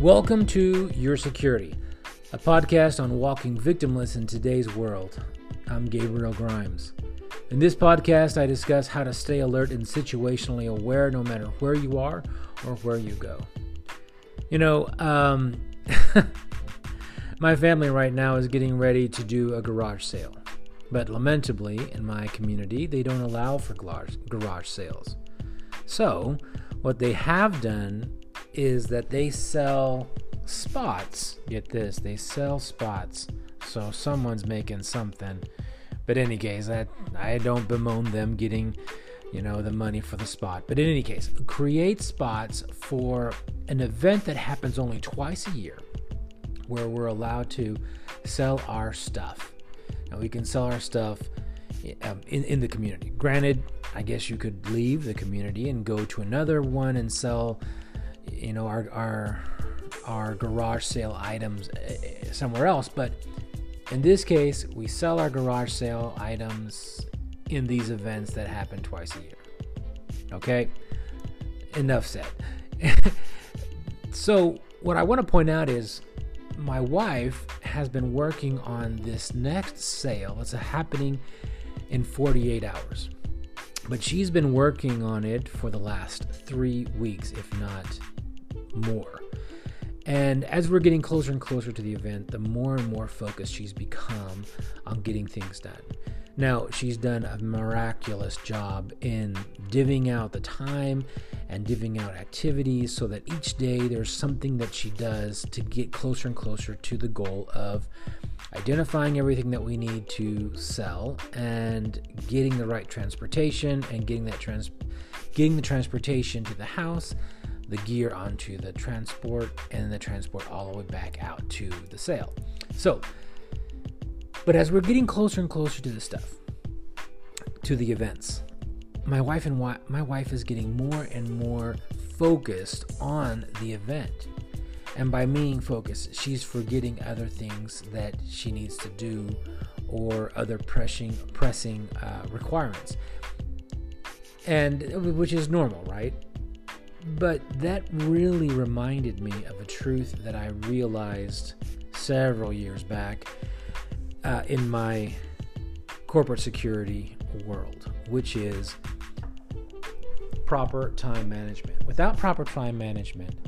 Welcome to Your Security, a podcast on walking victimless in today's world. I'm Gabriel Grimes. In this podcast, I discuss how to stay alert and situationally aware no matter where you are or where you go. You know, um, my family right now is getting ready to do a garage sale, but lamentably, in my community, they don't allow for garage, garage sales. So, what they have done is that they sell spots. Get this, they sell spots. So someone's making something. But in any case, I, I don't bemoan them getting, you know, the money for the spot. But in any case, create spots for an event that happens only twice a year where we're allowed to sell our stuff. Now we can sell our stuff um, in, in the community. Granted, I guess you could leave the community and go to another one and sell you know our our our garage sale items eh, eh, somewhere else but in this case we sell our garage sale items in these events that happen twice a year. Okay? Enough said. So what i want to point out is my wife has been working on this next sale it's happening in 48 hours but she's been working on it for the last three weeks if not more. And as we're getting closer and closer to the event, the more and more focused she's become on getting things done. Now, she's done a miraculous job in divvying out the time and divvying out activities so that each day there's something that she does to get closer and closer to the goal of identifying everything that we need to sell and getting the right transportation and getting that trans getting the transportation to the house the gear onto the transport and the transport all the way back out to the sale. So, but as we're getting closer and closer to the stuff, to the events, my wife and wi- my wife is getting more and more focused on the event. And by being focused, she's forgetting other things that she needs to do or other pressing pressing uh, requirements. And which is normal, right? But that really reminded me of a truth that I realized several years back uh, in my corporate security world, which is proper time management. Without proper time management,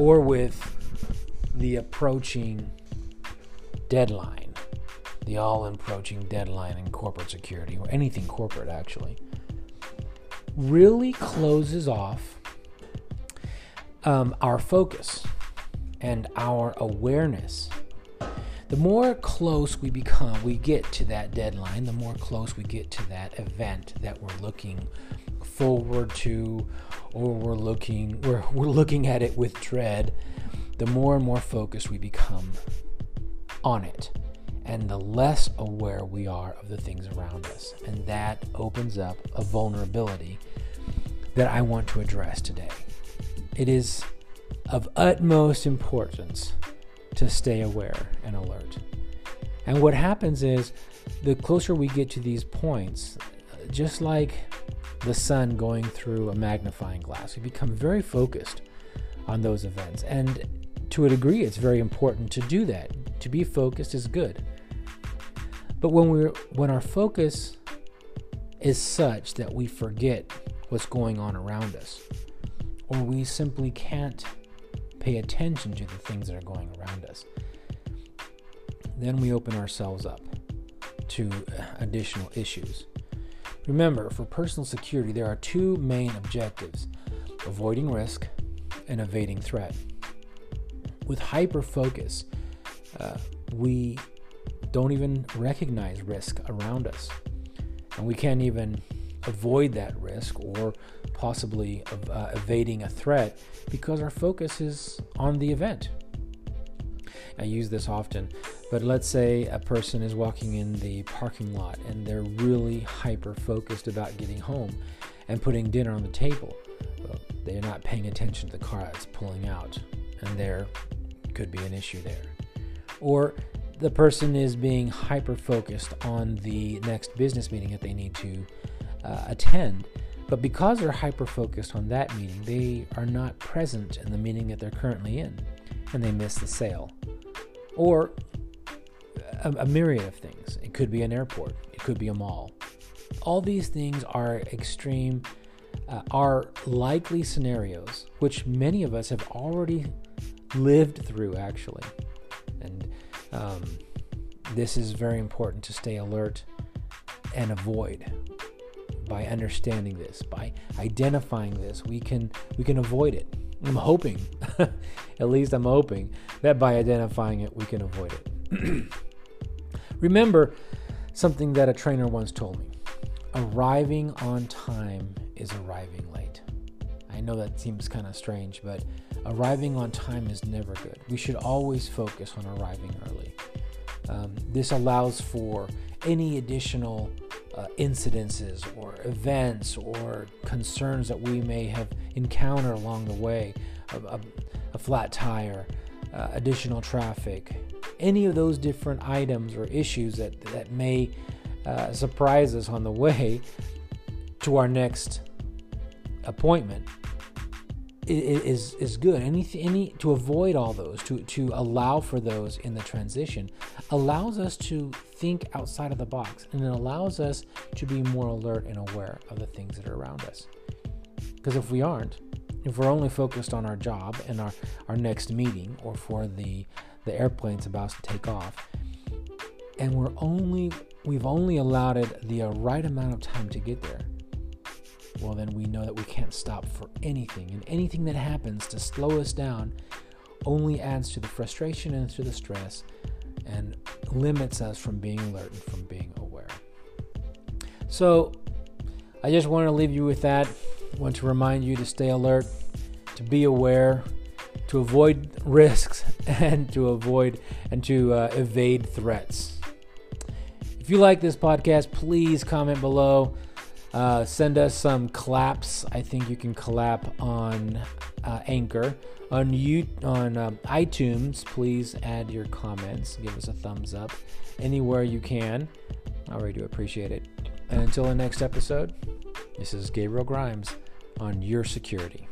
or with the approaching deadline, the all approaching deadline in corporate security, or anything corporate actually, really closes off um, our focus and our awareness. The more close we become, we get to that deadline, the more close we get to that event that we're looking forward to, or we're looking we're, we're looking at it with dread, the more and more focused we become on it and the less aware we are of the things around us. And that opens up a vulnerability that I want to address today it is of utmost importance to stay aware and alert. And what happens is the closer we get to these points, just like the sun going through a magnifying glass, we become very focused on those events. And to a degree, it's very important to do that. To be focused is good. But when we're when our focus is such that we forget what's going on around us, or we simply can't pay attention to the things that are going around us, then we open ourselves up to additional issues. Remember, for personal security, there are two main objectives avoiding risk and evading threat. With hyper focus, uh, we don't even recognize risk around us, and we can't even avoid that risk or possibly uh, evading a threat because our focus is on the event. I use this often, but let's say a person is walking in the parking lot and they're really hyper focused about getting home and putting dinner on the table. Well, they're not paying attention to the car that's pulling out, and there could be an issue there. Or the person is being hyper focused on the next business meeting that they need to uh, attend, But because they're hyper focused on that meeting, they are not present in the meeting that they're currently in and they miss the sale. Or a, a myriad of things. It could be an airport, it could be a mall. All these things are extreme, uh, are likely scenarios which many of us have already lived through, actually. And um, this is very important to stay alert and avoid by understanding this by identifying this we can we can avoid it i'm hoping at least i'm hoping that by identifying it we can avoid it. Remember something that a trainer once told me. Arriving on time is arriving late. I know that seems kind of strange but arriving on time is never good. We should always focus on arriving early. Um, this allows for any additional uh, incidences or events or concerns that we may have encountered along the way a, a, a flat tire, uh, additional traffic, any of those different items or issues that, that may uh, surprise us on the way to our next appointment is is good. Any any to avoid all those, to to allow for those in the transition, allows us to think outside of the box, and it allows us to be more alert and aware of the things that are around us. Because if we aren't, if we're only focused on our job and our our next meeting, or for the the airplane's about to take off, and we're only we've only allowed it the uh, right amount of time to get there well, then we know that we can't stop for anything. And anything that happens to slow us down only adds to the frustration and to the stress and limits us from being alert and from being aware. So, I just want to leave you with that. I want to remind you to stay alert, to be aware, to avoid risks, and to avoid and to uh, evade threats. If you like this podcast, please comment below. Uh, send us some claps. I think you can clap on uh, Anchor. On you on um, iTunes, please add your comments. Give us a thumbs up anywhere you can. I really do appreciate it. And until the next episode, this is Gabriel Grimes on Your Security.